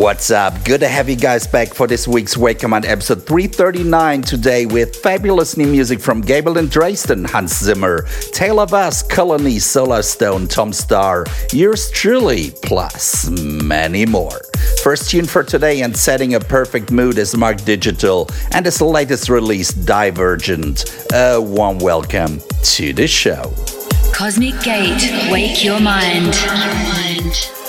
What's up? Good to have you guys back for this week's Wake Your Mind episode 339 today with fabulous new music from Gabriel and Dresden, Hans Zimmer, of Us, Colony, Solarstone, Tom Staar, yours truly, plus many more. First tune for today and setting a perfect mood is Mark Digital and his latest release, Divergent. A warm welcome to the show. Cosmic Gate. Wake your mind. Cosmic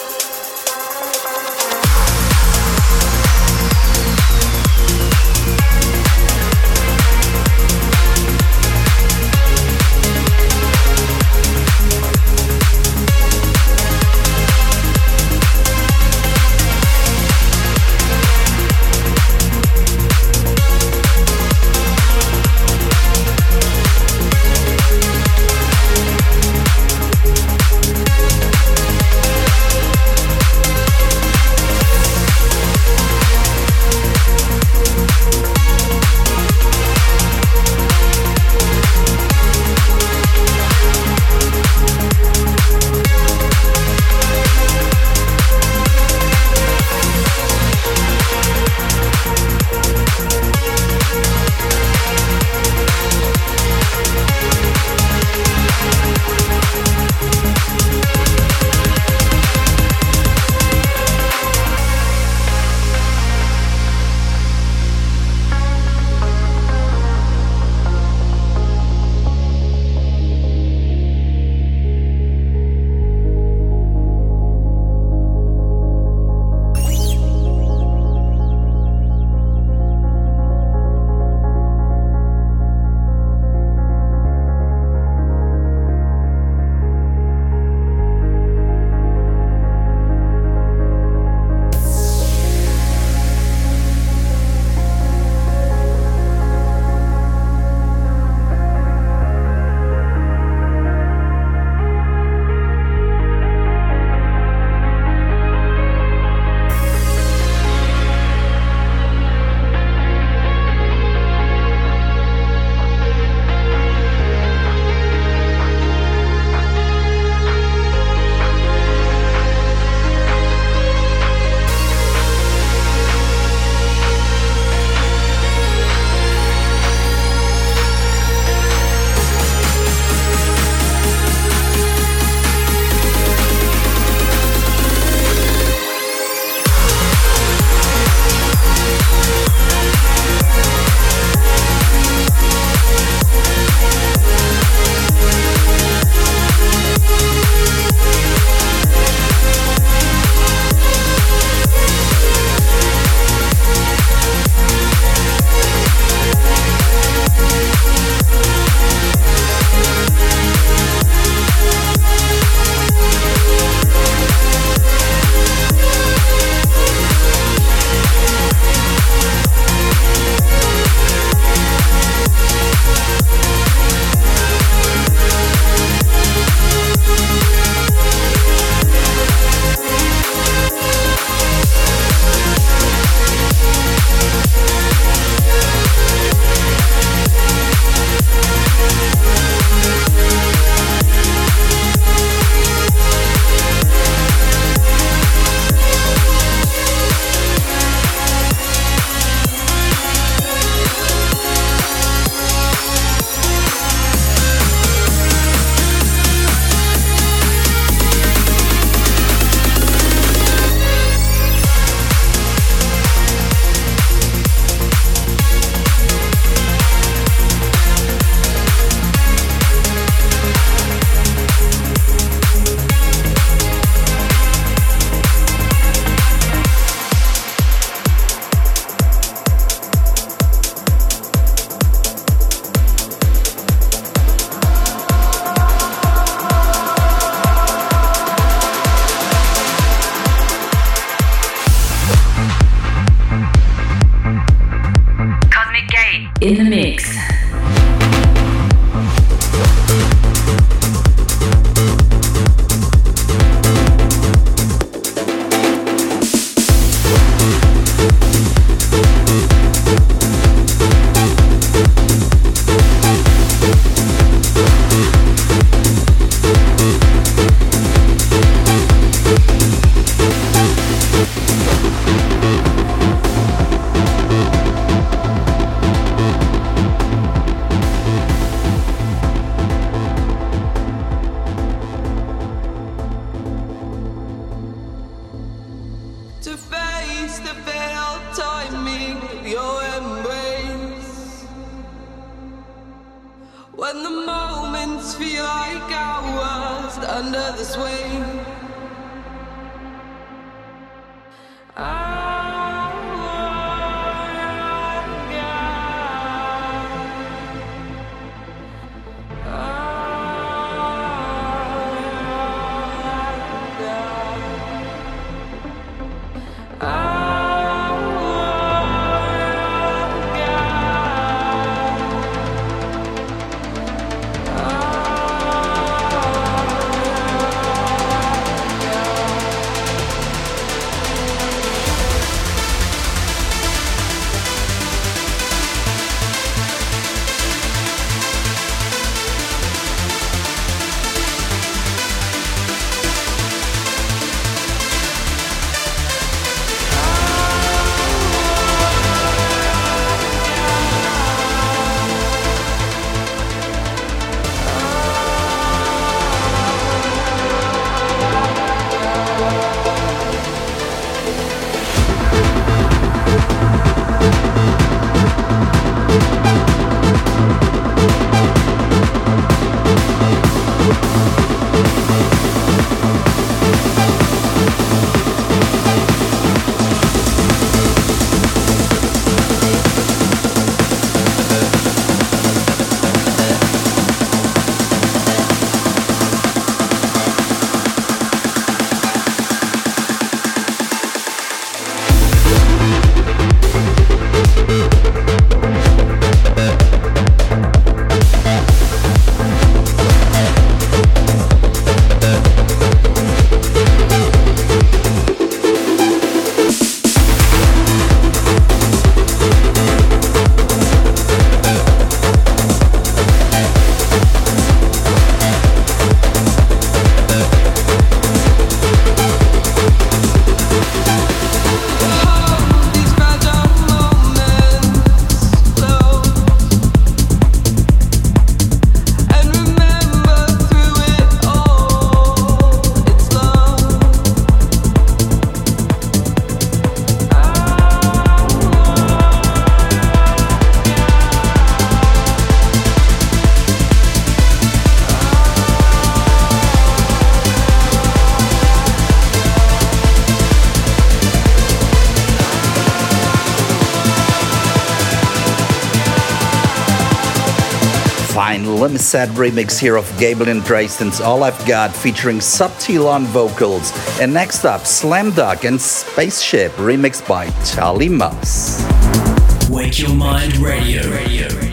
sad remix here of Gabriel and Dresden's All I've Got featuring Subtil on vocals. And next up, Slam Dunk and Spaceship remixed by Charlie Moss. Wake Your Mind Radio. Radio.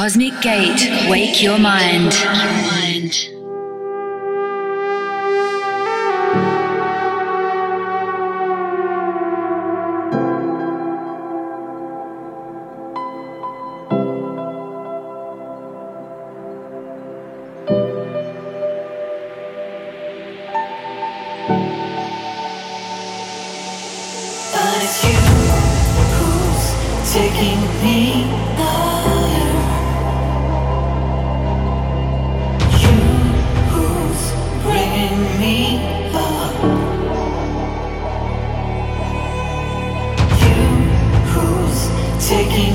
Cosmic Gate, wake your mind. taking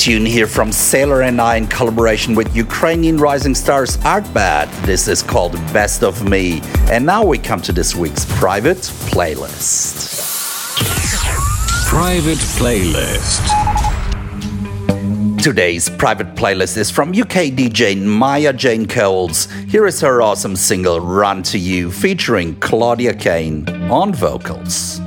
tune here from Sailor and I in collaboration with Ukrainian rising stars ARTBAT. This is called Best of Me. And now we come to this week's private playlist. Private playlist. Today's private playlist is from UK DJ Maya Jane Coles. Here is her awesome single Run to You featuring Claudia Kane on vocals.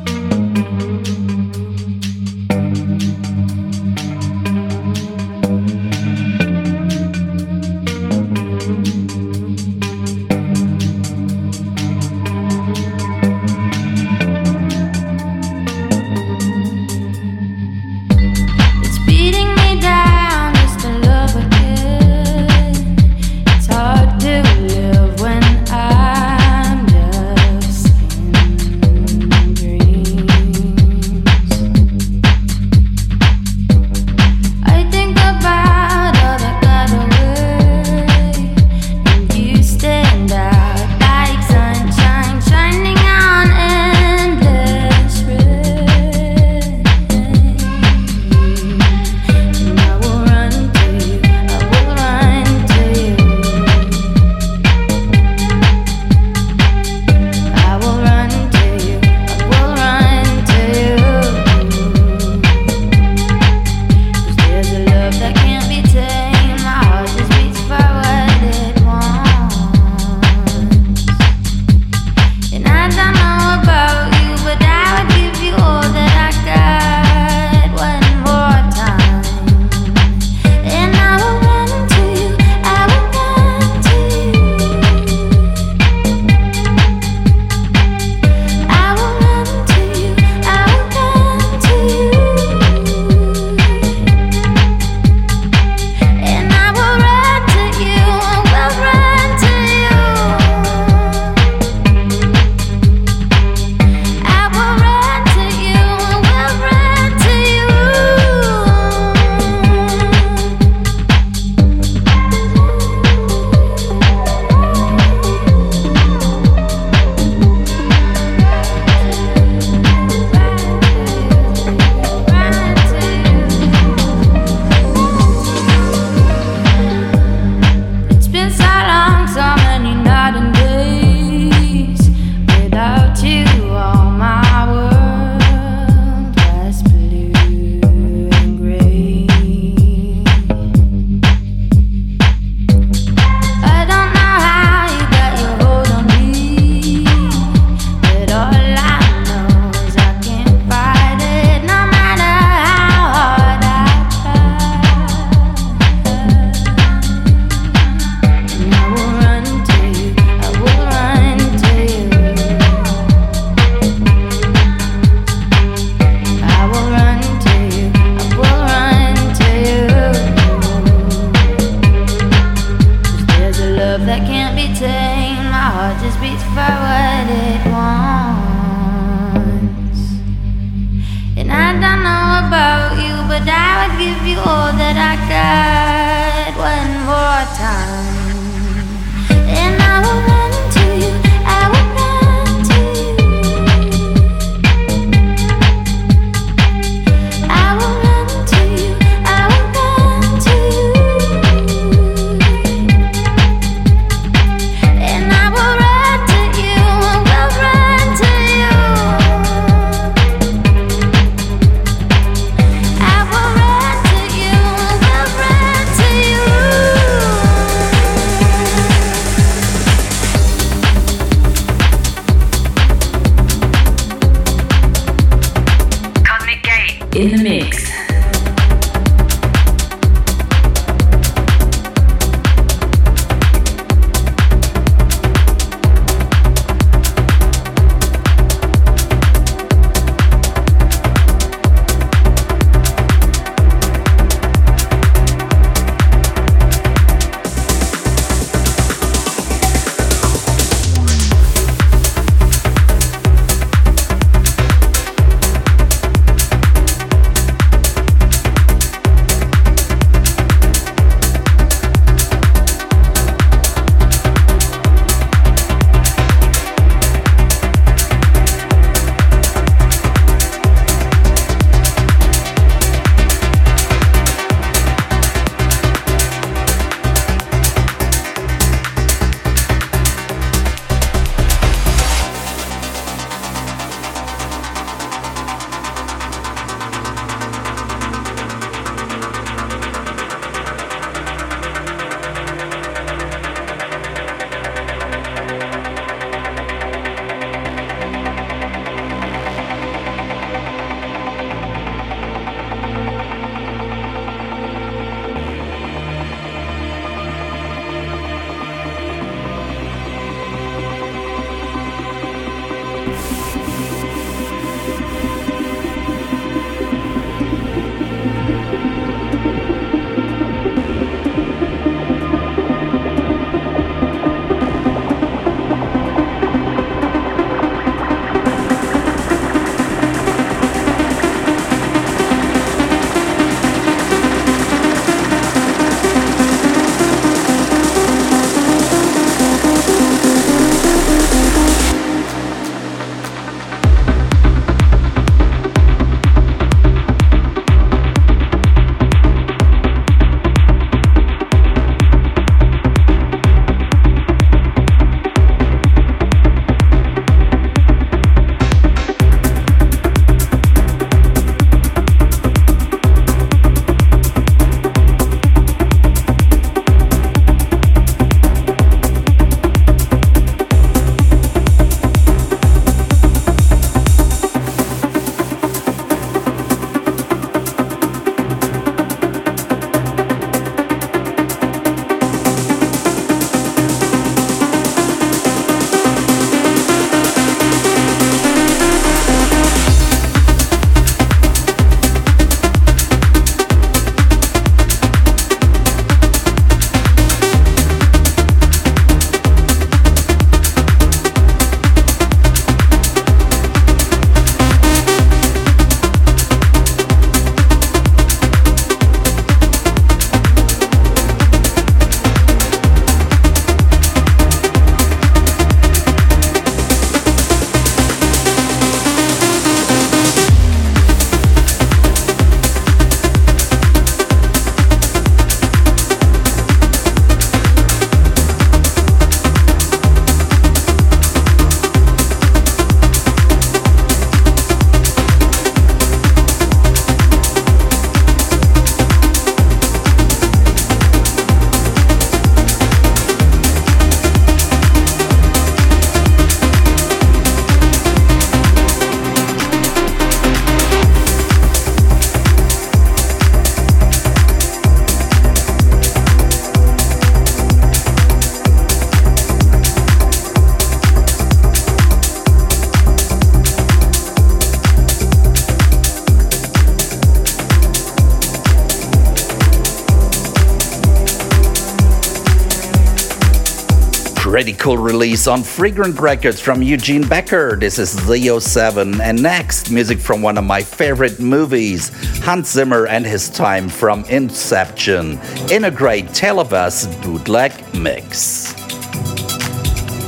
Pretty cool release on Fragrant Records from Eugene Becker. This is Zeo 7. And next, music from one of my favorite movies, Hans Zimmer and his time from Inception, in a great Tale of Us bootleg mix.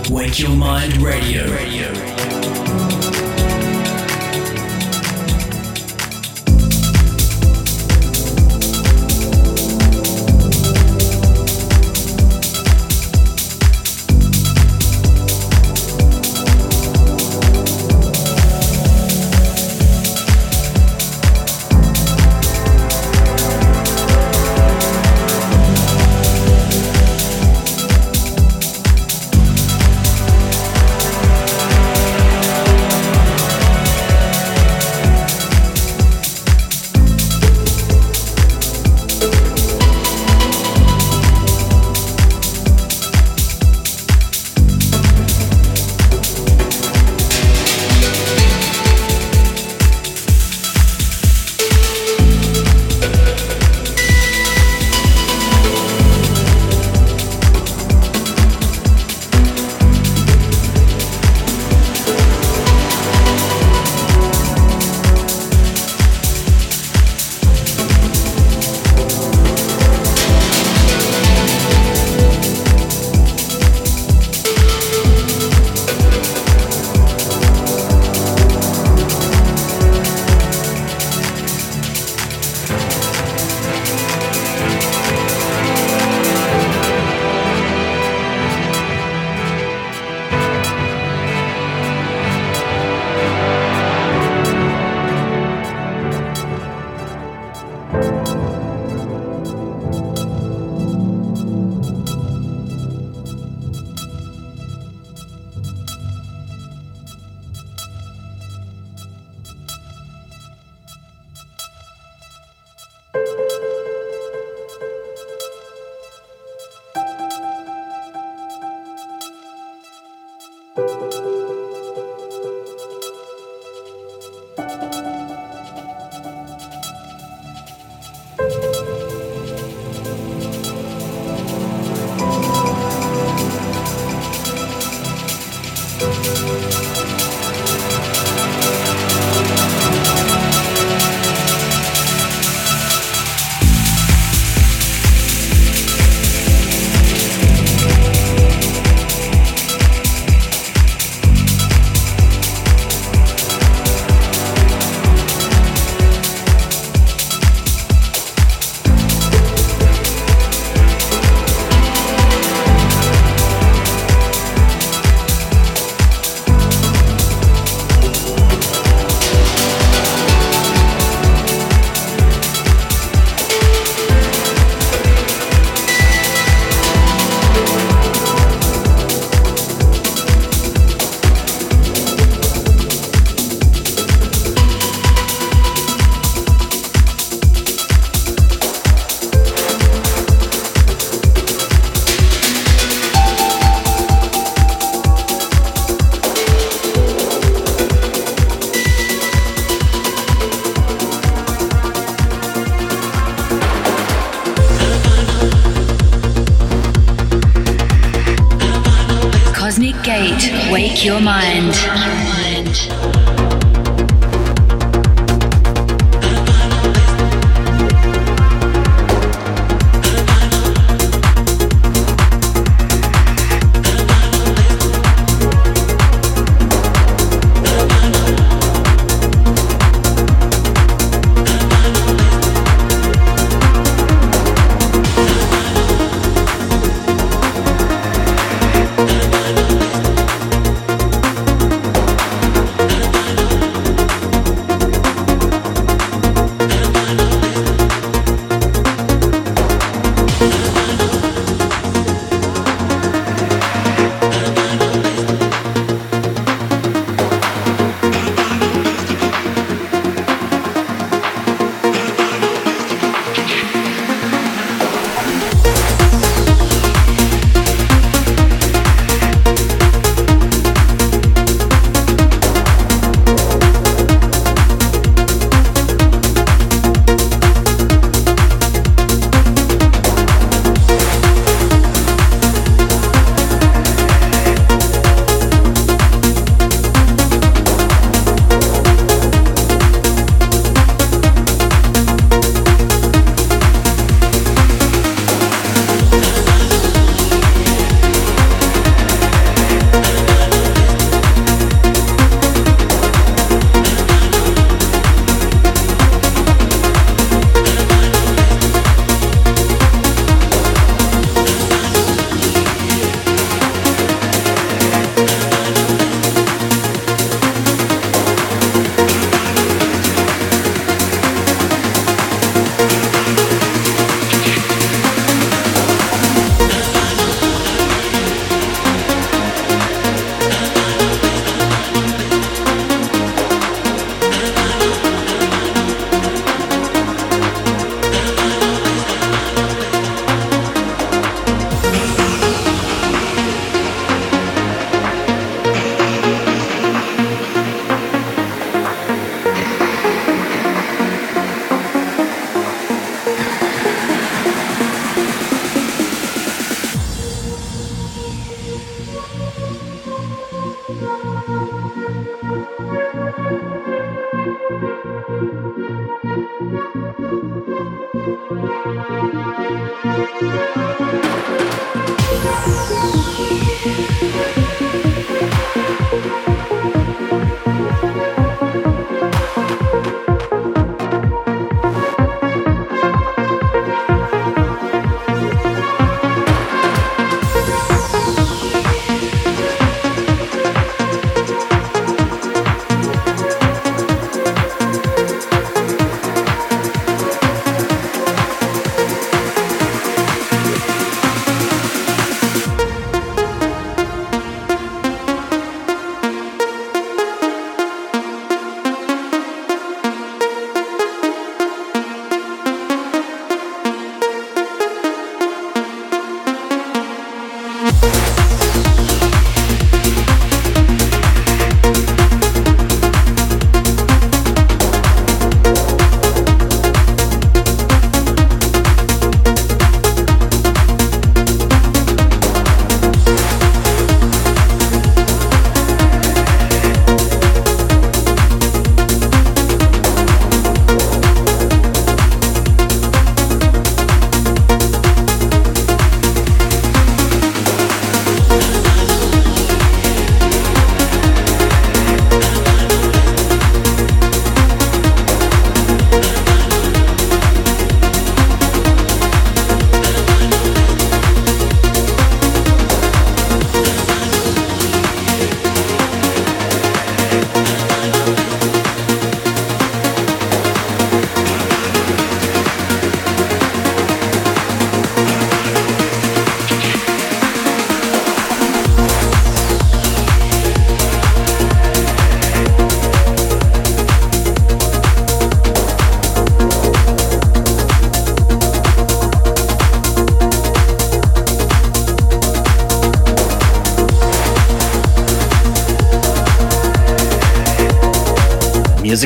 Wake Your Mind Radio. Radio.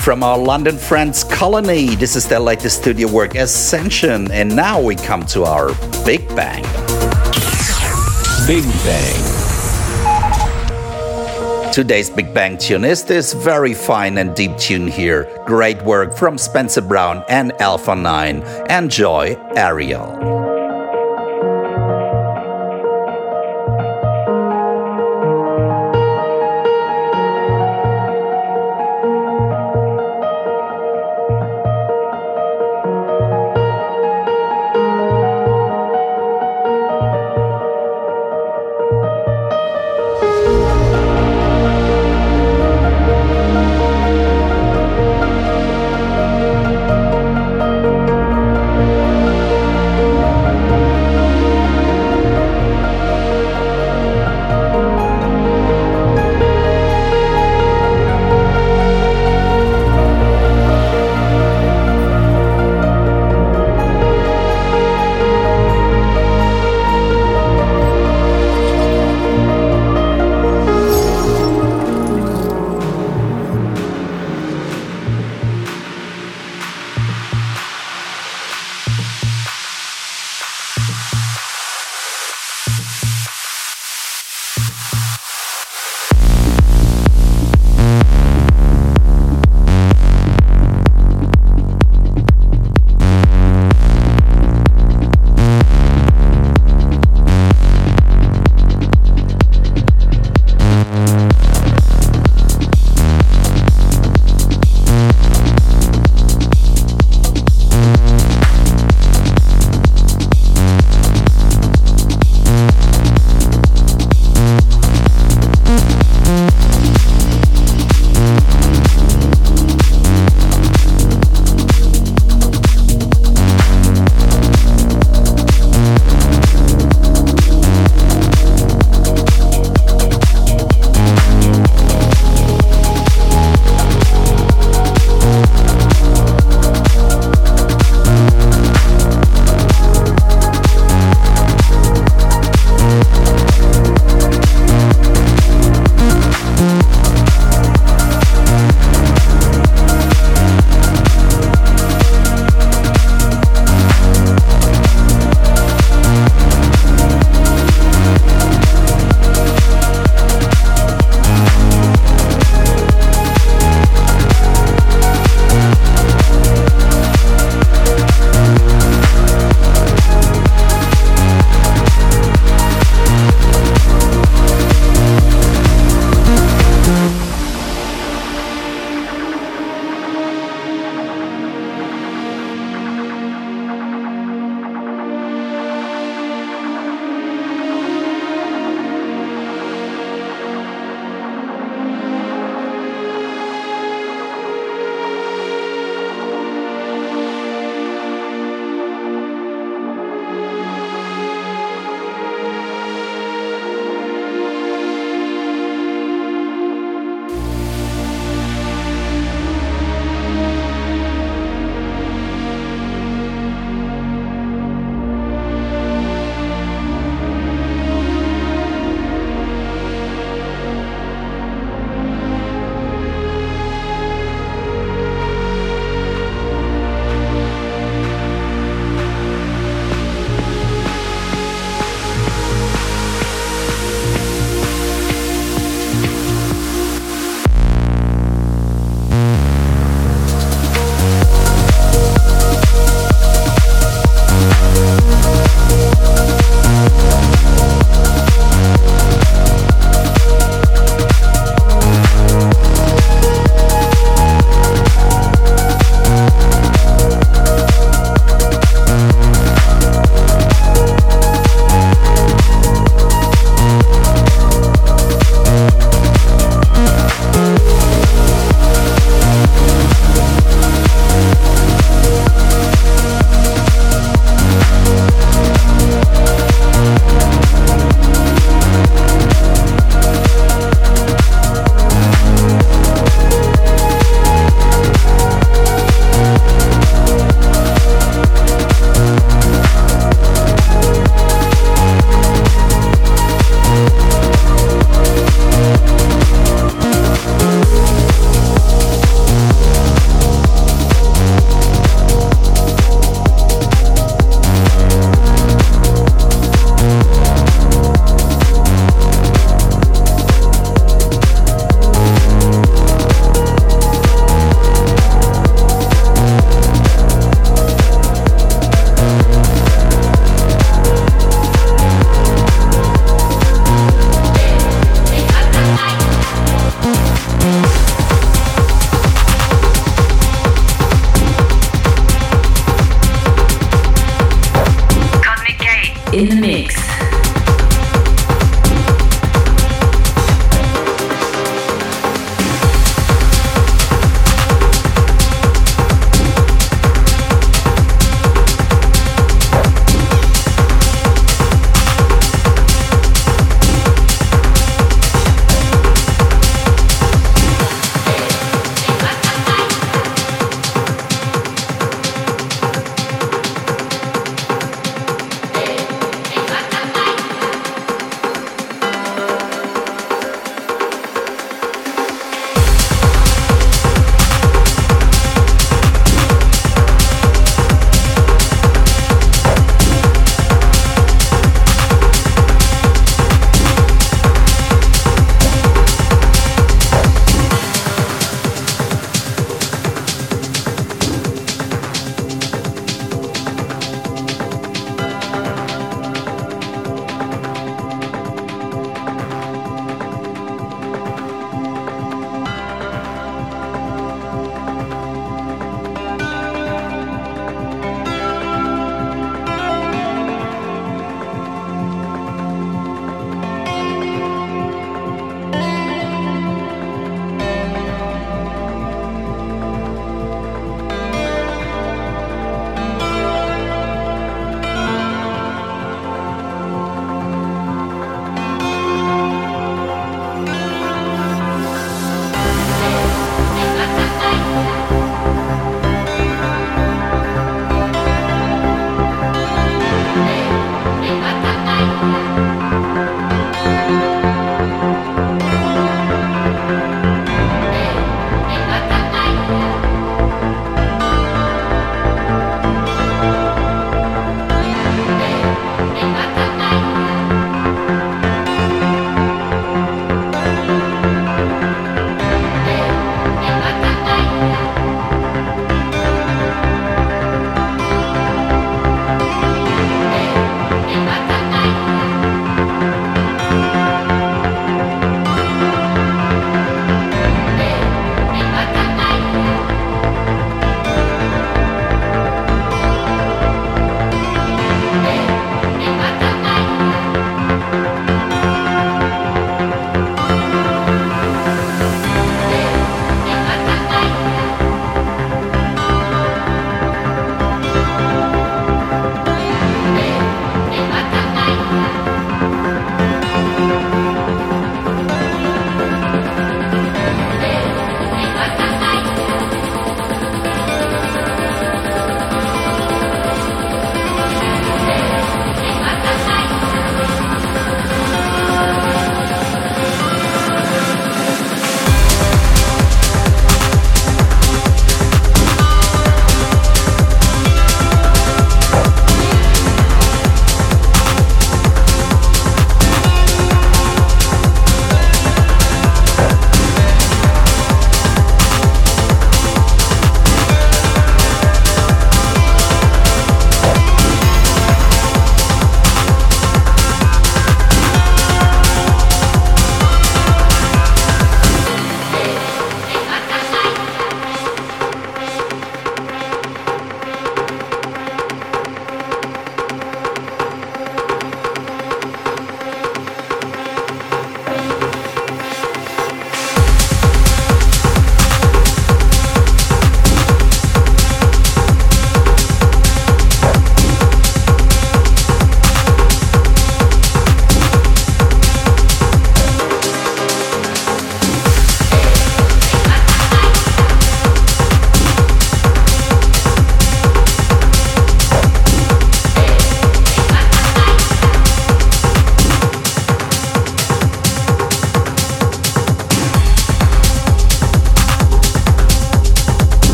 From our London friends Colony. This is their latest studio work, Ascension. And now we come to our Big Bang. Big Bang. Today's Big Bang tune is this very fine and deep tune here. Great work from Spencer Brown and Alpha 9. Enjoy Ariel.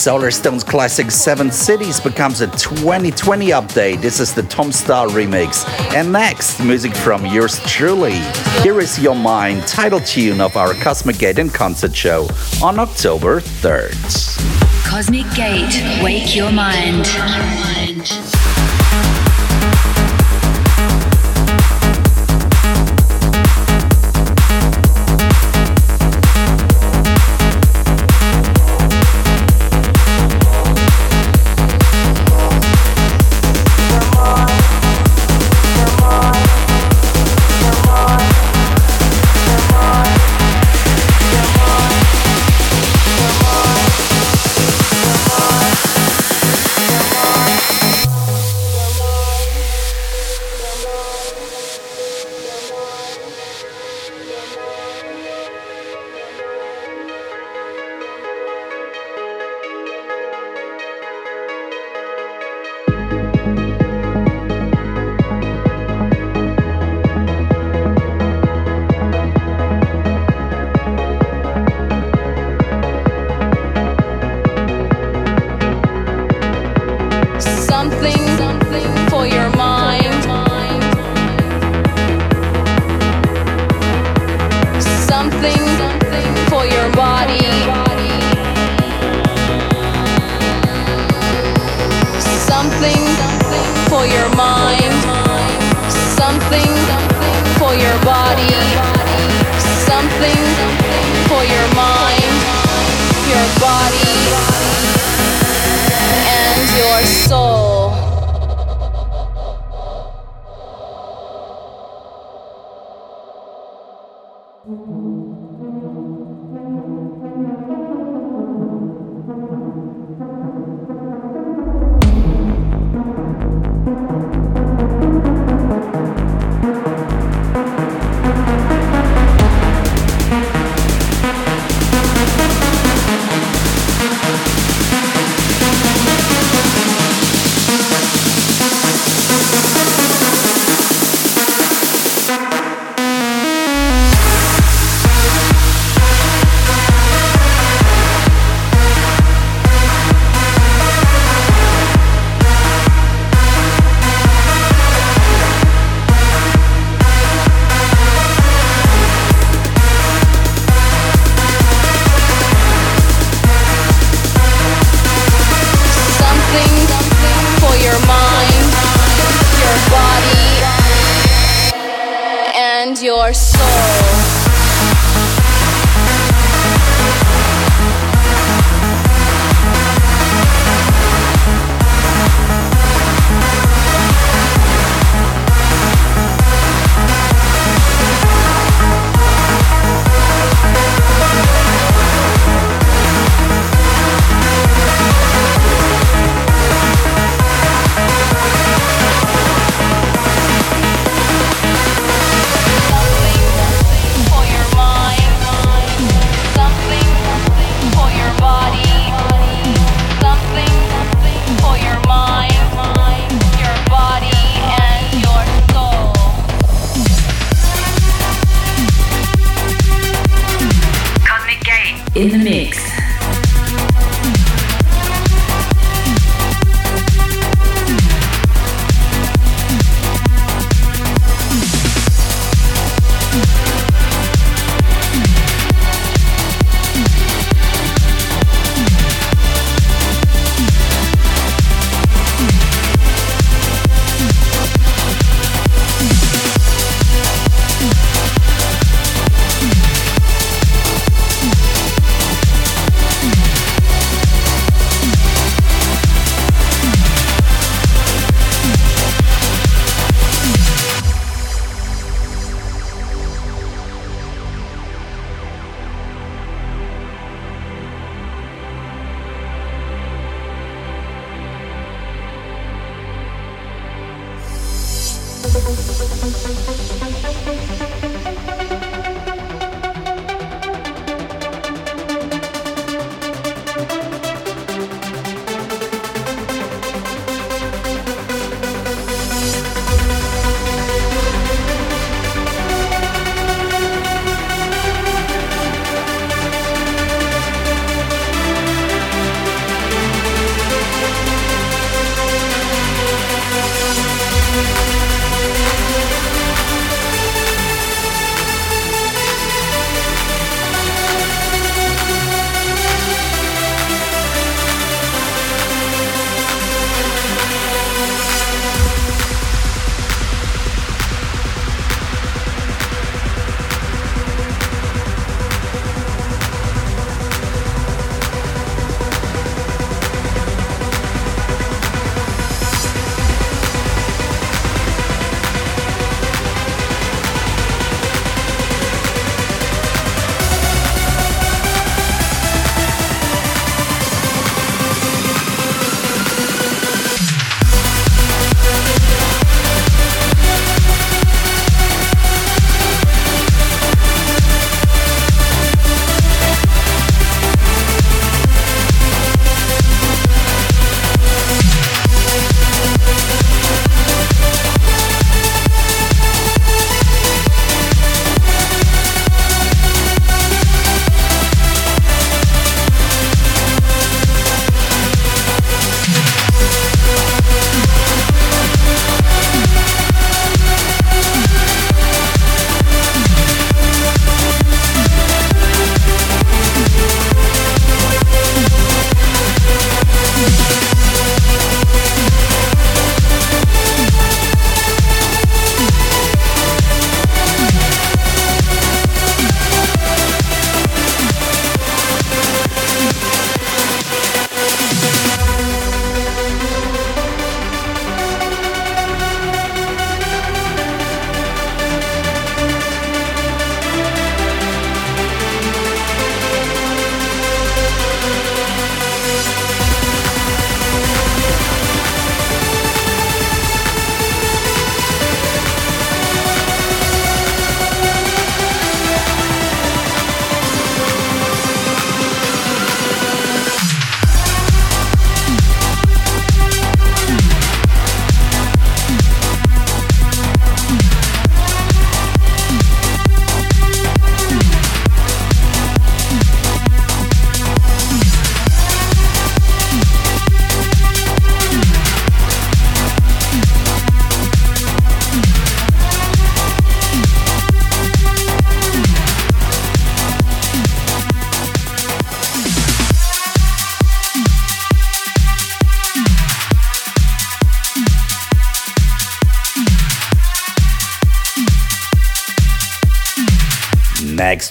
Solarstone's classic Seven Cities becomes a 2020 update. This is the Tom Staar remix. And next, music from yours truly. Here is Your Mind, title tune of our Cosmic Gate and concert show on October 3rd. Cosmic Gate, wake your mind. next, something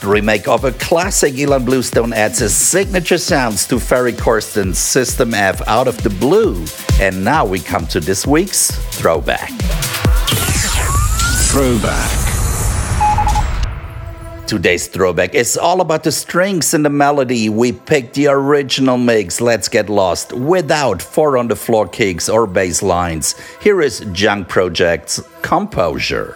remake of a classic Ilan Bluestone adds his signature sounds to Ferry Corsten's System F out of the blue. And now we come to this week's throwback. Throwback. Today's throwback is all about the strings and the melody. We picked the original mix, Let's Get Lost, without four on the floor kicks or bass lines. Here is Junk Project's Composure.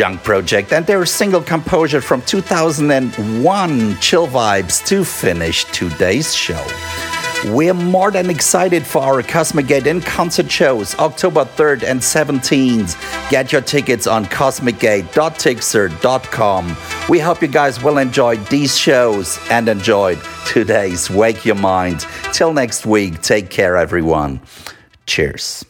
Junk Project and their single composure from 2001, Chill Vibes, to finish today's show. We're more than excited for our Cosmic Gate in concert shows October 3rd and 17th. Get your tickets on cosmicgate.tixr.com. We hope you guys will enjoy these shows and enjoy today's Wake Your Mind. Till next week, take care, everyone. Cheers.